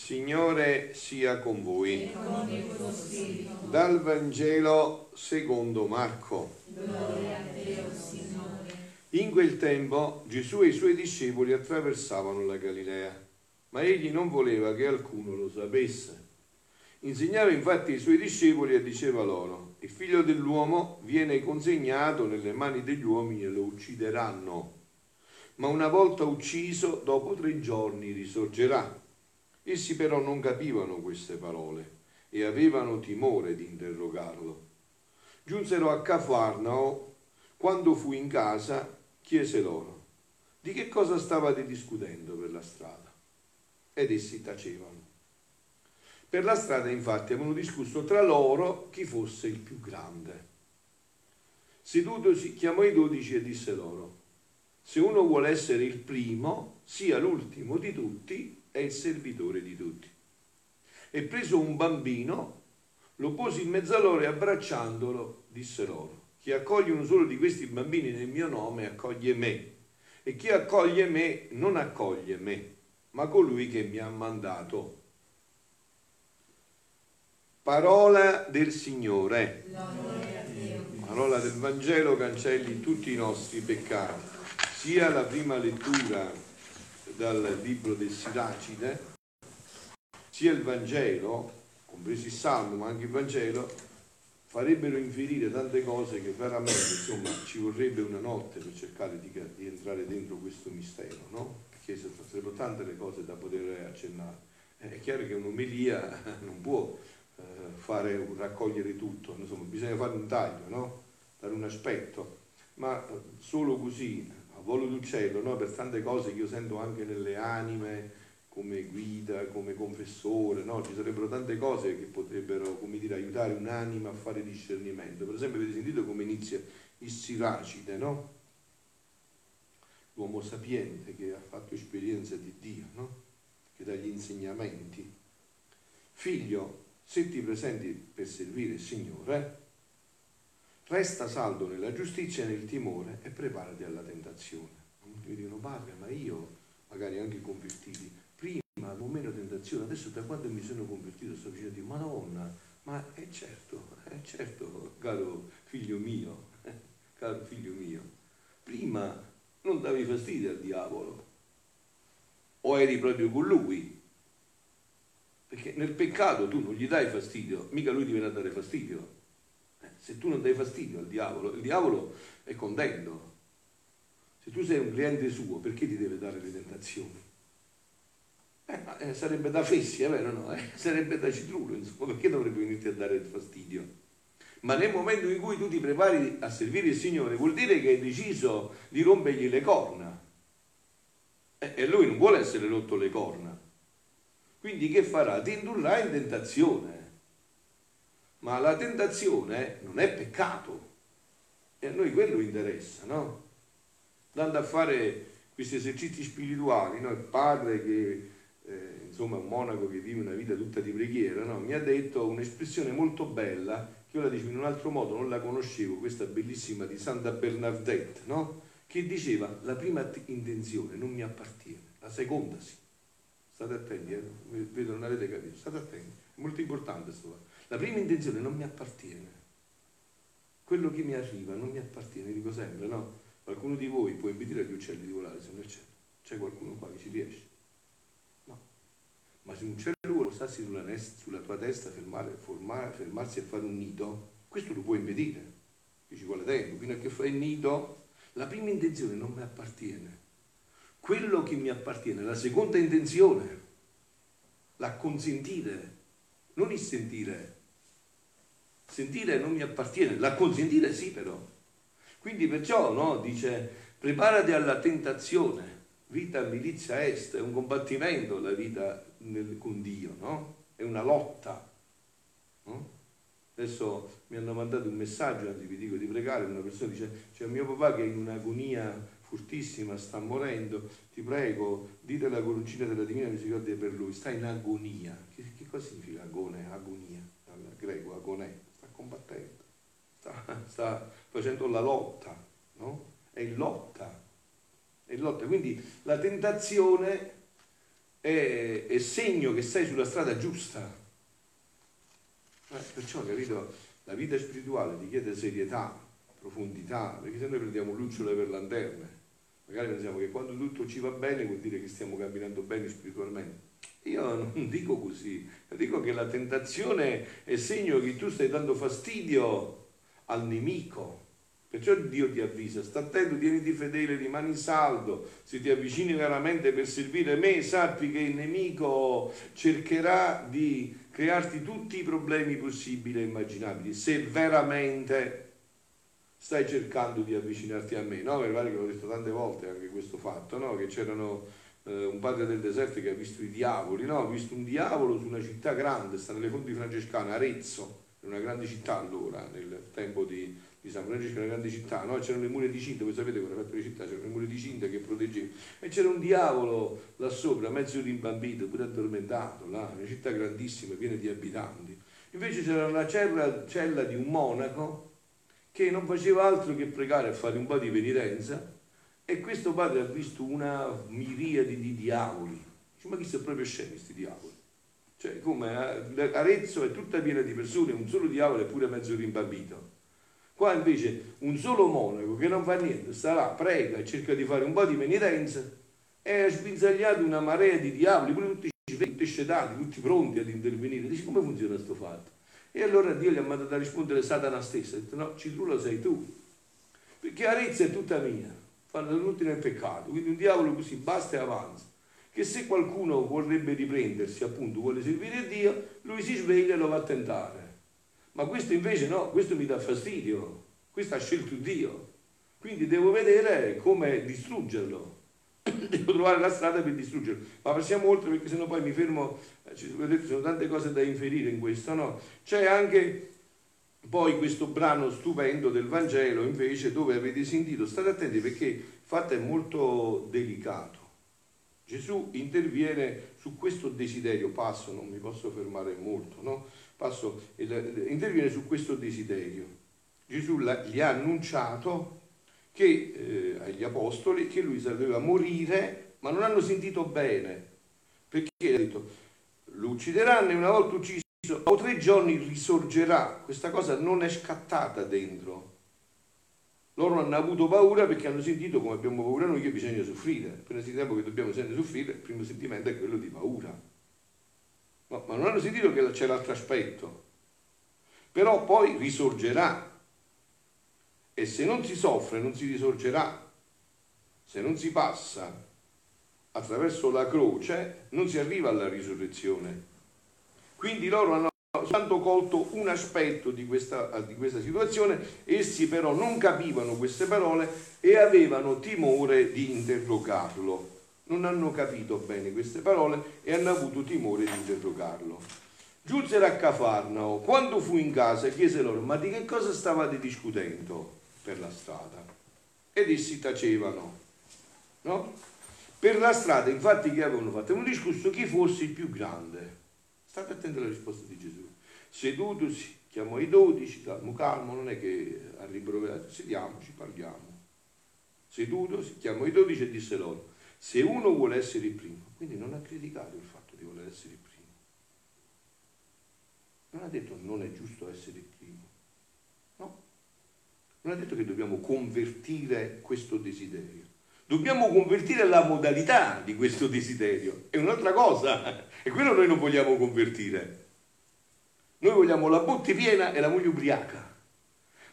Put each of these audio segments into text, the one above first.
Signore sia con voi. Dal Vangelo secondo Marco. In quel tempo Gesù e i suoi discepoli attraversavano la Galilea, ma egli non voleva che alcuno lo sapesse. Insegnava infatti ai suoi discepoli e diceva loro, il figlio dell'uomo viene consegnato nelle mani degli uomini e lo uccideranno, ma una volta ucciso, dopo tre giorni risorgerà. Essi però non capivano queste parole e avevano timore di interrogarlo. Giunsero a Cafarnao, quando fu in casa, chiese loro, di che cosa stavate discutendo per la strada? Ed essi tacevano. Per la strada infatti avevano discusso tra loro chi fosse il più grande. Sedutosi chiamò i dodici e disse loro, se uno vuole essere il primo, sia l'ultimo di tutti è il servitore di tutti. E preso un bambino, lo pose in mezzo a loro e abbracciandolo disse loro, chi accoglie uno solo di questi bambini nel mio nome accoglie me, e chi accoglie me non accoglie me, ma colui che mi ha mandato. Parola del Signore. Parola del Vangelo cancelli tutti i nostri peccati. Sia la prima lettura dal libro del Siracide, sia il Vangelo, compreso il Salmo, ma anche il Vangelo, farebbero inferire tante cose che veramente, insomma, ci vorrebbe una notte per cercare di, di entrare dentro questo mistero, no? Perché sarebbero tante le cose da poter accennare. È chiaro che un'omelia non può eh, fare, raccogliere tutto, insomma, bisogna fare un taglio, no? Dare un aspetto, ma solo così volo d'uccello no? per tante cose che io sento anche nelle anime come guida, come confessore, no? ci sarebbero tante cose che potrebbero come dire, aiutare un'anima a fare discernimento. Per esempio avete sentito come inizia il Siracide, no? l'uomo sapiente che ha fatto esperienza di Dio, no? che dà gli insegnamenti. Figlio, se ti presenti per servire il Signore, Resta saldo nella giustizia e nel timore e preparati alla tentazione. Mi dicono, padre, ma io, magari anche convertiti, prima avevo meno tentazione, adesso da quando mi sono convertito sto dicendo, di Madonna, ma è certo, è certo, caro figlio mio, caro figlio mio, prima non davi fastidio al diavolo, o eri proprio con lui, perché nel peccato tu non gli dai fastidio, mica lui ti viene a dare fastidio se tu non dai fastidio al diavolo, il diavolo è contento. Se tu sei un cliente suo, perché ti deve dare le tentazioni? Eh, eh, sarebbe da fessi, è vero no? Eh, sarebbe da citrulo, insomma, perché dovrebbe venirti a dare il fastidio? Ma nel momento in cui tu ti prepari a servire il Signore, vuol dire che hai deciso di rompergli le corna. Eh, e lui non vuole essere rotto le corna. Quindi che farà? Ti indurrà in tentazione ma la tentazione non è peccato e a noi quello interessa, no? Andando a fare questi esercizi spirituali, no? il padre che eh, insomma un monaco che vive una vita tutta di preghiera, no? mi ha detto un'espressione molto bella che io la dicevo in un altro modo, non la conoscevo, questa bellissima di Santa Bernadette, no? che diceva la prima intenzione non mi appartiene, la seconda sì. State attenti, eh? vedo non avete capito, state attenti, è molto importante questo. La prima intenzione non mi appartiene. Quello che mi arriva non mi appartiene, dico sempre, no? Qualcuno di voi può impedire agli uccelli di volare se nel cielo. C'è qualcuno qua che ci riesce? No. Ma se un uccello vuole spostarsi sulla, sulla, tua testa, fermare, formare, fermarsi e fare un nido, questo lo puoi impedire. Che ci vuole tempo. Fino a che fai il nido, la prima intenzione non mi appartiene. Quello che mi appartiene, la seconda intenzione, l'acconsentire, non il sentire. Sentire non mi appartiene, l'acconsentire sì però. Quindi perciò no, dice preparati alla tentazione, vita milizia est, è un combattimento la vita nel, con Dio, no? È una lotta. No? Adesso mi hanno mandato un messaggio, anzi vi dico di pregare, una persona dice c'è mio papà che è in un'agonia fortissima, sta morendo, ti prego, dite la coroncina della Divina Misericordia per lui, sta in agonia. Che, che cosa significa agone? Agonia, dal greco agonè, combattendo, sta, sta facendo la lotta, no? È in lotta, è in lotta. Quindi la tentazione è, è segno che sei sulla strada giusta. Eh, perciò, capito, la vita spirituale ti chiede serietà, profondità, perché se noi prendiamo lucciole per lanterne, magari pensiamo che quando tutto ci va bene vuol dire che stiamo camminando bene spiritualmente. Io non dico così, dico che la tentazione è segno che tu stai dando fastidio al nemico. Perciò Dio ti avvisa, sta attento, tieniti fedele, rimani saldo, se ti avvicini veramente per servire me, sappi che il nemico cercherà di crearti tutti i problemi possibili e immaginabili, se veramente stai cercando di avvicinarti a me, no? Mi pare che l'ho detto tante volte anche questo fatto, no? Che c'erano eh, un padre del deserto che ha visto i diavoli, no? Ha visto un diavolo su una città grande, sta nelle fonti francescane, Arezzo, una grande città allora, nel tempo di, di San Francesco, una grande città, no? c'erano le mura di cinta, voi sapete come fatto le città, c'erano le mura di cinta che proteggevano, e c'era un diavolo là sopra, mezzo rimbambito, pure addormentato, là, una città grandissima, piena di abitanti. Invece c'era una cella, cella di un monaco che non faceva altro che pregare e fare un po' di penitenza, e questo padre ha visto una miriade di diavoli. Ma chi sono proprio scemi questi diavoli? Cioè, come eh, Arezzo è tutta piena di persone, un solo diavolo è pure mezzo rimbambito. Qua invece un solo monaco che non fa niente, sta là, prega cerca di fare un po' di penitenza e ha sbinzagliato una marea di diavoli, pure tutti tutti scetati, tutti pronti ad intervenire. Dice come funziona questo fatto? E allora Dio gli ha mandato a rispondere Satana stesso, ha detto no, Citrulo sei tu, perché Arezzo è tutta mia, fanno tutti nel peccato, quindi un diavolo così basta e avanza che se qualcuno vorrebbe riprendersi, appunto, vuole servire Dio, lui si sveglia e lo va a tentare. Ma questo invece no, questo mi dà fastidio, questo ha scelto Dio. Quindi devo vedere come distruggerlo. devo trovare la strada per distruggerlo. Ma passiamo oltre perché sennò poi mi fermo, eh, ci sono tante cose da inferire in questo, no? C'è anche poi questo brano stupendo del Vangelo invece dove avete sentito, state attenti perché il fatto è molto delicato. Gesù interviene su questo desiderio, passo, non mi posso fermare molto, no? Passo, interviene su questo desiderio. Gesù gli ha annunciato che, eh, agli apostoli che lui doveva morire, ma non hanno sentito bene, perché ha detto, lo uccideranno e una volta ucciso, dopo tre giorni risorgerà. Questa cosa non è scattata dentro loro hanno avuto paura perché hanno sentito come abbiamo paura noi che bisogna soffrire. Appena sentiamo che dobbiamo sempre soffrire, il primo sentimento è quello di paura. No, ma non hanno sentito che c'è l'altro aspetto. Però poi risorgerà. E se non si soffre non si risorgerà. Se non si passa attraverso la croce non si arriva alla risurrezione. Quindi loro hanno soltanto colto un aspetto di questa, di questa situazione, essi però non capivano queste parole e avevano timore di interrogarlo. Non hanno capito bene queste parole e hanno avuto timore di interrogarlo. Giunsero a Cafarnao, quando fu in casa chiese loro, ma di che cosa stavate discutendo per la strada? Ed essi tacevano, no? Per la strada, infatti, che avevano fatto? Un discorso chi fosse il più grande. State attenti alla risposta di Gesù. Sedutosi, chiamò i dodici, calmo calmo, non è che ha rimproverato, sediamoci, parliamo. Sedutosi, chiamò i dodici e disse loro, se uno vuole essere il primo, quindi non ha criticato il fatto di voler essere il primo. Non ha detto non è giusto essere il primo. No. Non ha detto che dobbiamo convertire questo desiderio. Dobbiamo convertire la modalità di questo desiderio. È un'altra cosa. E quello noi non vogliamo convertire. Noi vogliamo la botte piena e la moglie ubriaca.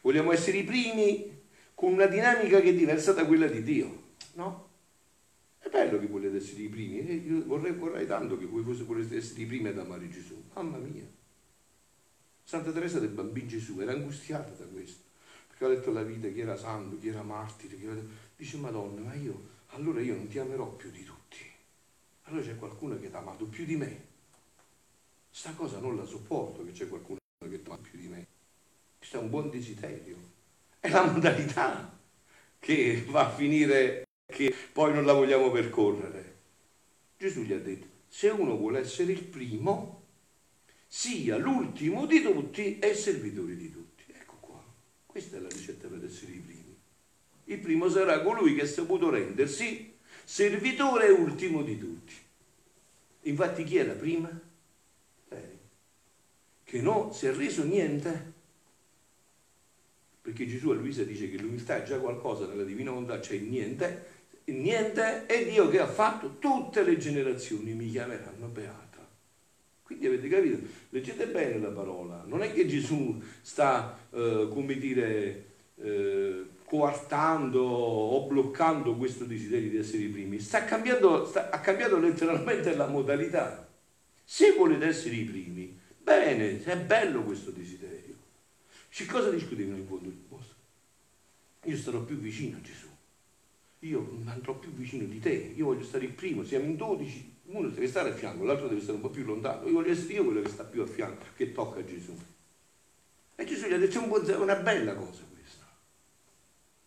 Vogliamo essere i primi con una dinamica che è diversa da quella di Dio. No? È bello che volete essere i primi. Eh, io vorrei, vorrei tanto che voi voleste essere i primi ad amare Gesù. Mamma mia. Santa Teresa del Bambino Gesù era angustiata da questo. Perché ha detto la vita, chi era santo, chi era martire. Chi era... Dice Madonna, ma io, allora io non ti amerò più di tutti. Allora c'è qualcuno che ti ha amato più di me. Sta cosa non la sopporto che c'è qualcuno che ama più di me. Questo è un buon desiderio. È la modalità che va a finire che poi non la vogliamo percorrere. Gesù gli ha detto, se uno vuole essere il primo, sia l'ultimo di tutti e servitore di tutti. Ecco qua, questa è la ricetta per essere i primi. Il primo sarà colui che ha saputo rendersi servitore ultimo di tutti. Infatti chi è la prima? Lei. Che non si è reso niente. Perché Gesù a Luisa dice che l'umiltà è già qualcosa nella divina volontà, cioè niente. Niente è Dio che ha fatto tutte le generazioni mi chiameranno beato. Quindi avete capito? Leggete bene la parola. Non è che Gesù sta, eh, come dire, eh, coartando o bloccando questo desiderio di essere i primi. Sta cambiando, sta, ha cambiato letteralmente la modalità. Se volete essere i primi, bene, è bello questo desiderio. Che cosa discutevano in fondo? Io starò più vicino a Gesù. Io andrò più vicino di te. Io voglio stare il primo. Siamo in dodici uno deve stare a fianco, l'altro deve stare un po' più lontano. Io voglio essere io quello che sta più a fianco, che tocca a Gesù. E Gesù gli ha detto, è una bella cosa.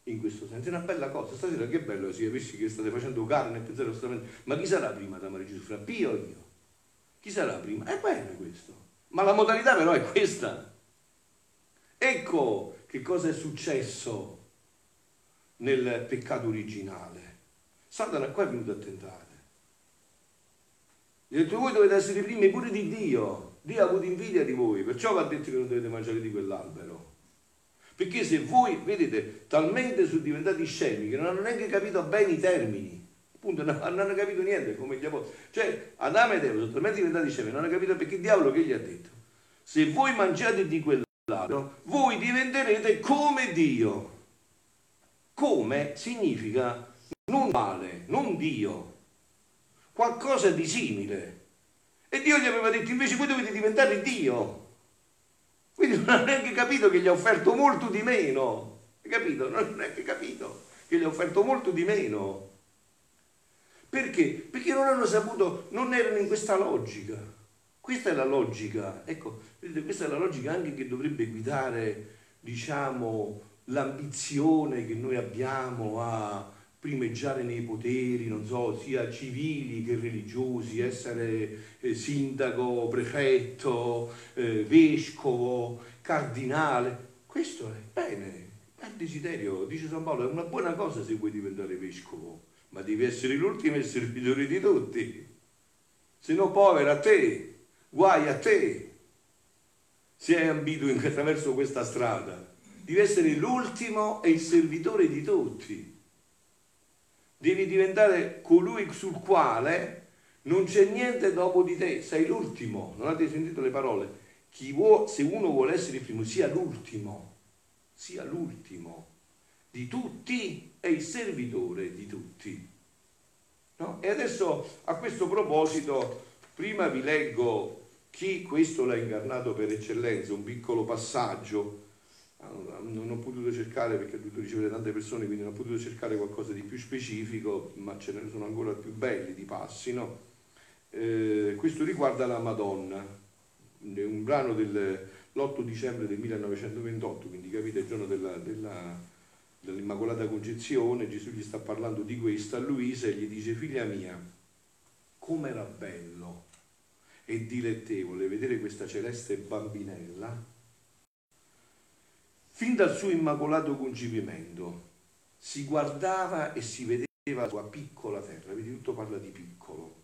In questo senso, è una bella cosa. Stasera che bello se avessi che state facendo carne e pensare solamente, ma chi sarà prima ad amare Gesù? Fra Pio o io? Chi sarà prima? È bello questo. Ma la modalità però è questa. Ecco che cosa è successo nel peccato originale. Satana qua è venuto a tentare. Gli ha detto voi dovete essere i primi pure di Dio. Dio ha avuto invidia di voi, perciò vi ha detto che non dovete mangiare di quell'albero. Perché se voi, vedete, talmente sono diventati scemi che non hanno neanche capito bene i termini, appunto non hanno capito niente come gli apostoli. Cioè Adamo ed Eva sono talmente diventati scemi, non hanno capito perché diavolo che gli ha detto. Se voi mangiate di quell'albero, voi diventerete come Dio. Come significa non male, non Dio qualcosa di simile. E Dio gli aveva detto invece voi dovete diventare Dio. Quindi non ha neanche capito che gli ha offerto molto di meno. Hai capito? Non ha neanche capito che gli ha offerto molto di meno. Perché? Perché non hanno saputo, non erano in questa logica. Questa è la logica, ecco, vedete, questa è la logica anche che dovrebbe guidare, diciamo, l'ambizione che noi abbiamo a primeggiare nei poteri, non so, sia civili che religiosi, essere eh, sindaco, prefetto, eh, vescovo, cardinale. Questo è bene, è il desiderio, dice San Paolo, è una buona cosa se vuoi diventare vescovo, ma devi essere l'ultimo e il servitore di tutti. Se no povera a te, guai a te, se hai ambito attraverso questa strada. Devi essere l'ultimo e il servitore di tutti devi diventare colui sul quale non c'è niente dopo di te, sei l'ultimo. Non avete sentito le parole? Vuole, se uno vuole essere il primo, sia l'ultimo, sia l'ultimo di tutti e il servitore di tutti. No? E adesso a questo proposito, prima vi leggo chi questo l'ha incarnato per eccellenza, un piccolo passaggio non ho potuto cercare perché ho dovuto ricevere tante persone, quindi non ho potuto cercare qualcosa di più specifico, ma ce ne sono ancora più belli di passi. No? Eh, questo riguarda la Madonna, un brano dell'8 dicembre del 1928, quindi capite il giorno della, della, dell'Immacolata Concezione, Gesù gli sta parlando di questo a Luisa e gli dice figlia mia, com'era bello e dilettevole vedere questa celeste bambinella Fin dal suo immacolato concepimento si guardava e si vedeva la sua piccola terra, vedi tutto parla di piccolo,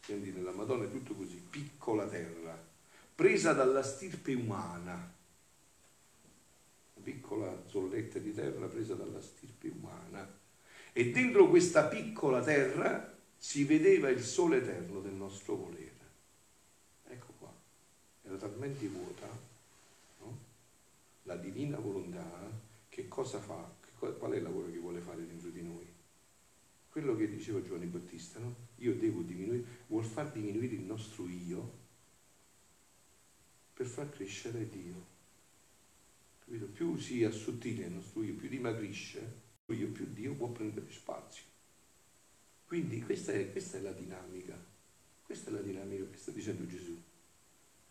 senti nella Madonna è tutto così, piccola terra, presa dalla stirpe umana, una piccola zolletta di terra presa dalla stirpe umana. E dentro questa piccola terra si vedeva il sole eterno del nostro volere. Ecco qua, era talmente vuota la divina volontà che cosa fa? Qual è il lavoro che vuole fare dentro di noi? Quello che diceva Giovanni Battista, no? Io devo diminuire, vuol far diminuire il nostro io per far crescere Dio. Capito? Più si assottiglia il nostro io, più dimagrisce, io più Dio può prendere spazio. Quindi questa è, questa è la dinamica, questa è la dinamica che sta dicendo Gesù.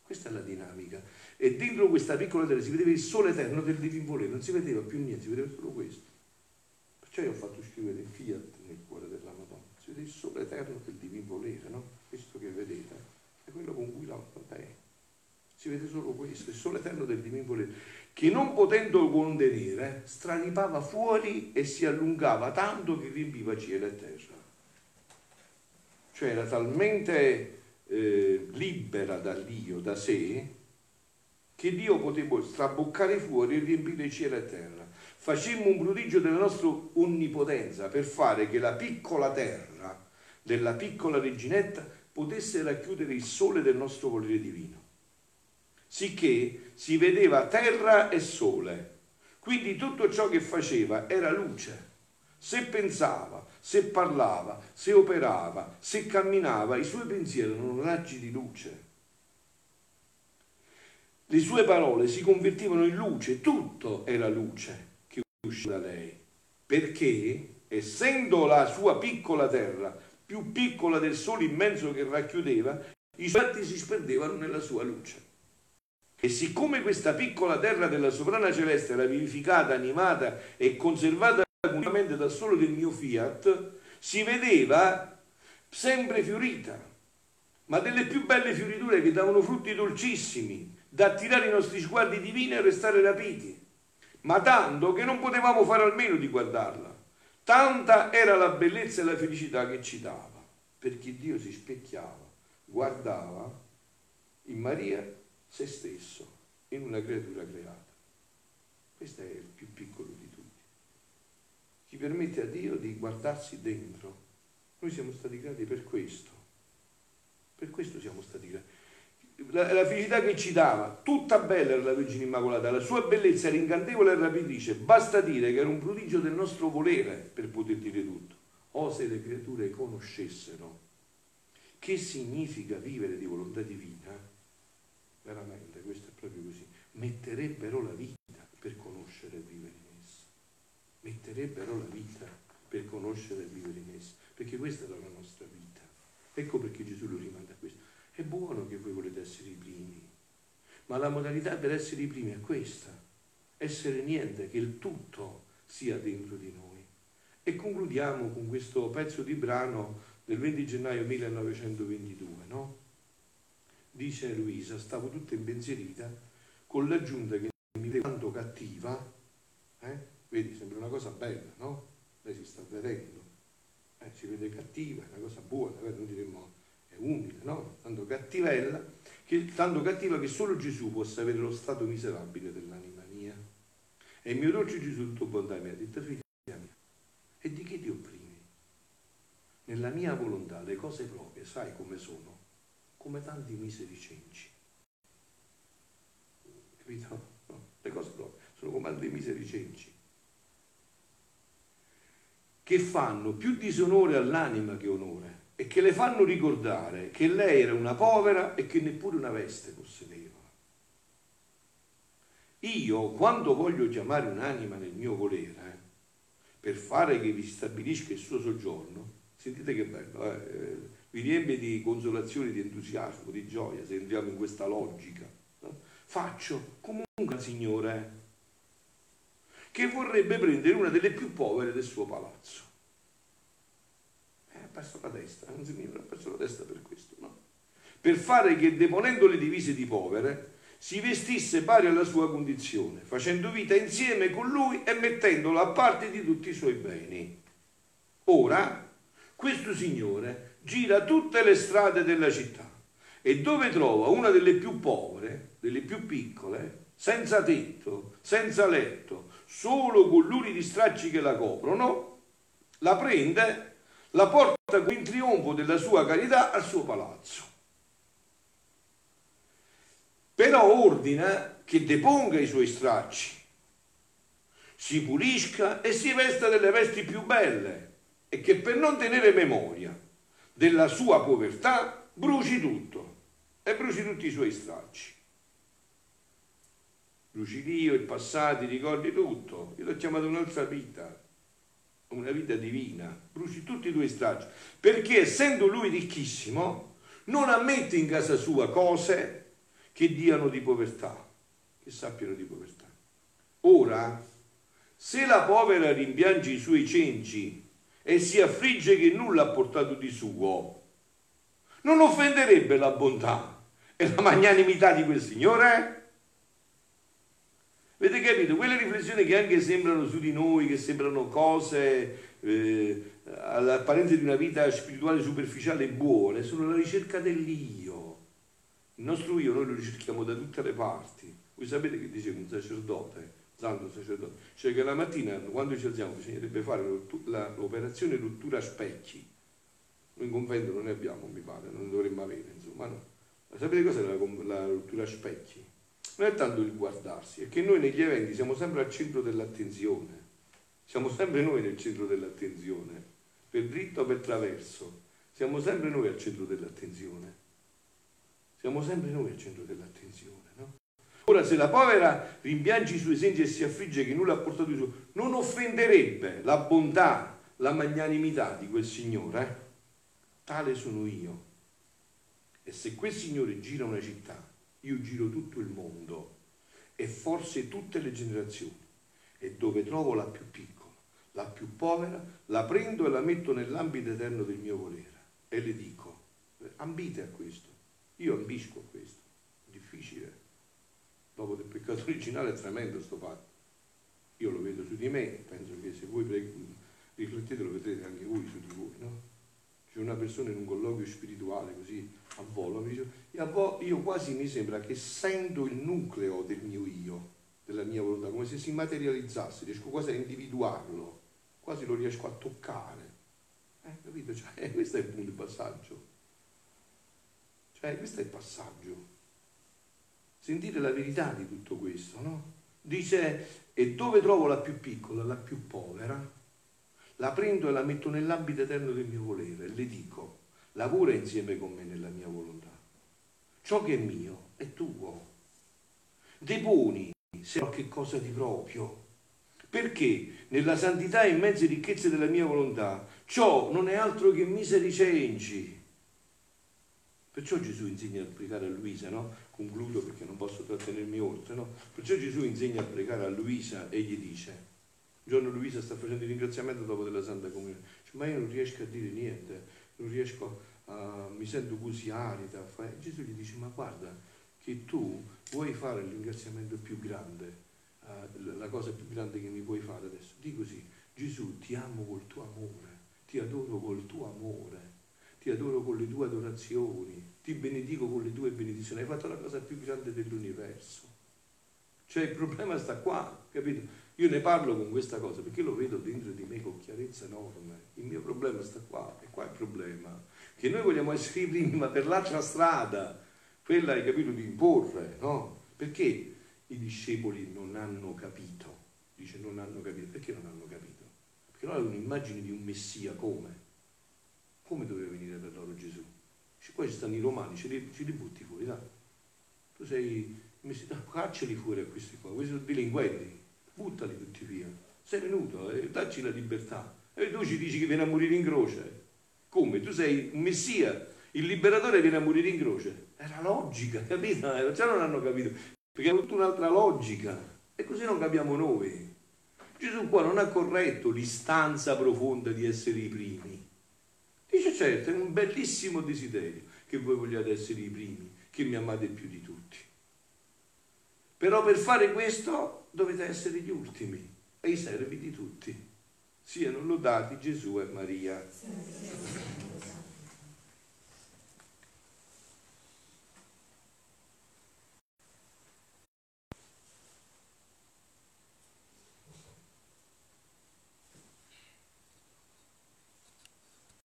Questa è la dinamica. E dentro questa piccola terra si vedeva il sole eterno del divin volere, non si vedeva più niente, si vedeva solo questo. Perciò io ho fatto scrivere Fiat nel cuore della Madonna. Si vede il sole eterno del divin volere, no? Questo che vedete è quello con cui la Madonna è. Si vede solo questo, il sole eterno del divin volere, che non potendo contenere, straripava fuori e si allungava tanto che riempiva cielo e terra. Cioè era talmente eh, libera dall'io, da sé, che Dio poteva straboccare fuori e riempire cielo e terra. Facemmo un prodigio della nostra onnipotenza per fare che la piccola terra della piccola reginetta potesse racchiudere il sole del nostro volere divino. Sicché si vedeva terra e sole, quindi tutto ciò che faceva era luce. Se pensava, se parlava, se operava, se camminava, i suoi pensieri erano raggi di luce. Le sue parole si convertivano in luce, tutto era luce che usciva da lei, perché essendo la sua piccola terra più piccola del sole immenso che racchiudeva, i suoi atti si sperdevano nella sua luce. E siccome questa piccola terra della sovrana celeste era vivificata, animata e conservata continuamente dal sole del mio fiat, si vedeva sempre fiorita, ma delle più belle fioriture che davano frutti dolcissimi, da attirare i nostri sguardi divini e restare rapiti, ma tanto che non potevamo fare almeno di guardarla. Tanta era la bellezza e la felicità che ci dava, perché Dio si specchiava, guardava in Maria se stesso, in una creatura creata. Questo è il più piccolo di Chi permette a Dio di guardarsi dentro. Noi siamo stati creati per questo. Per questo siamo stati creati la, la, felicità che ci dava, tutta bella era la Vergine Immacolata, la sua bellezza era incantevole e rapitrice, basta dire che era un prodigio del nostro volere per poter dire tutto. O se le creature conoscessero che significa vivere di volontà divina, veramente questo è proprio così, metterebbero la vita per conoscere e vivere in essa. Metterebbero la vita per conoscere e vivere in essa, perché questa è la nostra vita. Ecco perché Gesù lo rimanda a questo. È buono che voi volete essere i primi, ma la modalità per essere i primi è questa, essere niente, che il tutto sia dentro di noi. E concludiamo con questo pezzo di brano del 20 gennaio 1922, no? Dice Luisa, stavo tutta impensierita con l'aggiunta che mi vedo tanto cattiva, eh? Vedi, sembra una cosa bella, no? Lei si sta vedendo, eh, si vede cattiva, è una cosa buona, eh? non diremmo umile, no? tanto cattivella, che, tanto cattiva che solo Gesù possa avere lo stato miserabile dell'anima mia. E il mio dolce Gesù, tutto bontà, mi ha detto, figlia mia, e di che ti opprimi? Nella mia volontà le cose proprie, sai come sono? Come tanti miseri cenci. Capito? No, le cose proprie sono come tanti miseri cenci che fanno più disonore all'anima che onore e che le fanno ricordare che lei era una povera e che neppure una veste possedeva. Io, quando voglio chiamare un'anima nel mio volere, per fare che vi stabilisca il suo soggiorno, sentite che bello, eh? vi riempie di consolazione, di entusiasmo, di gioia, se entriamo in questa logica. No? Faccio comunque Signore che vorrebbe prendere una delle più povere del suo palazzo perso la testa, non si ha perso la testa per questo, no? Per fare che deponendo le divise di povere si vestisse pari alla sua condizione, facendo vita insieme con lui e mettendolo a parte di tutti i suoi beni. Ora, questo signore gira tutte le strade della città e dove trova una delle più povere, delle più piccole, senza tetto, senza letto, solo con luni di stracci che la coprono, la prende la porta in trionfo della sua carità al suo palazzo. Però ordina che deponga i suoi stracci, si pulisca e si vesta delle vesti più belle e che per non tenere memoria della sua povertà bruci tutto e bruci tutti i suoi stracci. Bruci l'io, il passato, ricordi tutto. Io l'ho chiamato un'altra vita una vita divina, bruci tutti i tuoi stracci, perché essendo lui ricchissimo, non ammette in casa sua cose che diano di povertà, che sappiano di povertà. Ora, se la povera rimpiange i suoi cenci e si affligge che nulla ha portato di suo, non offenderebbe la bontà e la magnanimità di quel Signore? Avete capito? Quelle riflessioni che anche sembrano su di noi, che sembrano cose eh, all'apparenza di una vita spirituale superficiale e buona, sono la ricerca dell'io. Il nostro io noi lo ricerchiamo da tutte le parti. Voi sapete che diceva un sacerdote, santo sacerdote, cioè che la mattina quando ci alziamo bisognerebbe fare l'operazione rottura specchi. Noi in convento non ne abbiamo, mi pare, non dovremmo avere, insomma, no. Ma sapete cos'è la, la rottura specchi? Non è tanto il guardarsi, è che noi negli eventi siamo sempre al centro dell'attenzione. Siamo sempre noi nel centro dell'attenzione, per dritto o per traverso. Siamo sempre noi al centro dell'attenzione. Siamo sempre noi al centro dell'attenzione, no? Ora, se la povera rimpiange i suoi sensi e si affligge che nulla ha portato di suo, non offenderebbe la bontà, la magnanimità di quel Signore. Eh? Tale sono io. E se quel Signore gira una città, io giro tutto il mondo e forse tutte le generazioni. E dove trovo la più piccola la più povera, la prendo e la metto nell'ambito eterno del mio volere. E le dico, ambite a questo, io ambisco a questo, difficile, dopo del peccato originale è tremendo sto fatto, io lo vedo su di me, penso che se voi riflettete lo vedrete anche voi su di voi, no? C'è una persona in un colloquio spirituale così a volo, mi dice, io quasi mi sembra che sento il nucleo del mio io, della mia volontà, come se si materializzasse, riesco quasi a individuarlo quasi lo riesco a toccare. Eh, capito? Cioè, questo è il punto, il passaggio. Cioè, questo è il passaggio. Sentire la verità di tutto questo, no? Dice, e dove trovo la più piccola, la più povera, la prendo e la metto nell'ambito eterno del mio volere e le dico, lavora insieme con me nella mia volontà. Ciò che è mio è tuo. Deponi se qualche cosa di proprio perché nella santità e immense ricchezze della mia volontà ciò non è altro che miseri cenci. Perciò Gesù insegna a pregare a Luisa, no? Concludo perché non posso trattenermi oltre, no? Perciò Gesù insegna a pregare a Luisa e gli dice, giorno Luisa sta facendo il ringraziamento dopo della Santa Comunione, dice, ma io non riesco a dire niente, non riesco a, mi sento così arida. Gesù gli dice, ma guarda che tu vuoi fare il ringraziamento più grande, uh, la cosa più grande che mi puoi fare adesso. Di così, Gesù ti amo col tuo amore, ti adoro col tuo amore, ti adoro con le tue adorazioni, ti benedico con le tue benedizioni. Hai fatto la cosa più grande dell'universo. Cioè il problema sta qua, capito? Io ne parlo con questa cosa perché lo vedo dentro di me con chiarezza enorme. Il mio problema sta qua, e qua è il problema. Che noi vogliamo essere i primi, ma per l'altra strada, quella hai capito di imporre, no? Perché? i discepoli non hanno capito. Dice non hanno capito. Perché non hanno capito? Perché loro avevano un'immagine di un Messia come? Come doveva venire per loro Gesù? Dice, qua ci stanno i romani, ce li, ce li butti fuori, dai. Tu sei Messia, cacciali fuori a questi qua, questi sono delinquenti, buttali tutti via. Sei venuto, eh, dacci la libertà. E tu ci dici che viene a morire in croce. Come? Tu sei un Messia, il liberatore viene a morire in croce. Era logica, capito? Già non hanno capito perché è tutta un'altra logica e così non capiamo noi. Gesù qua non ha corretto l'istanza profonda di essere i primi. Dice certo, è un bellissimo desiderio che voi vogliate essere i primi, che mi amate più di tutti. Però per fare questo dovete essere gli ultimi e i servi di tutti. Siano lodati Gesù e Maria.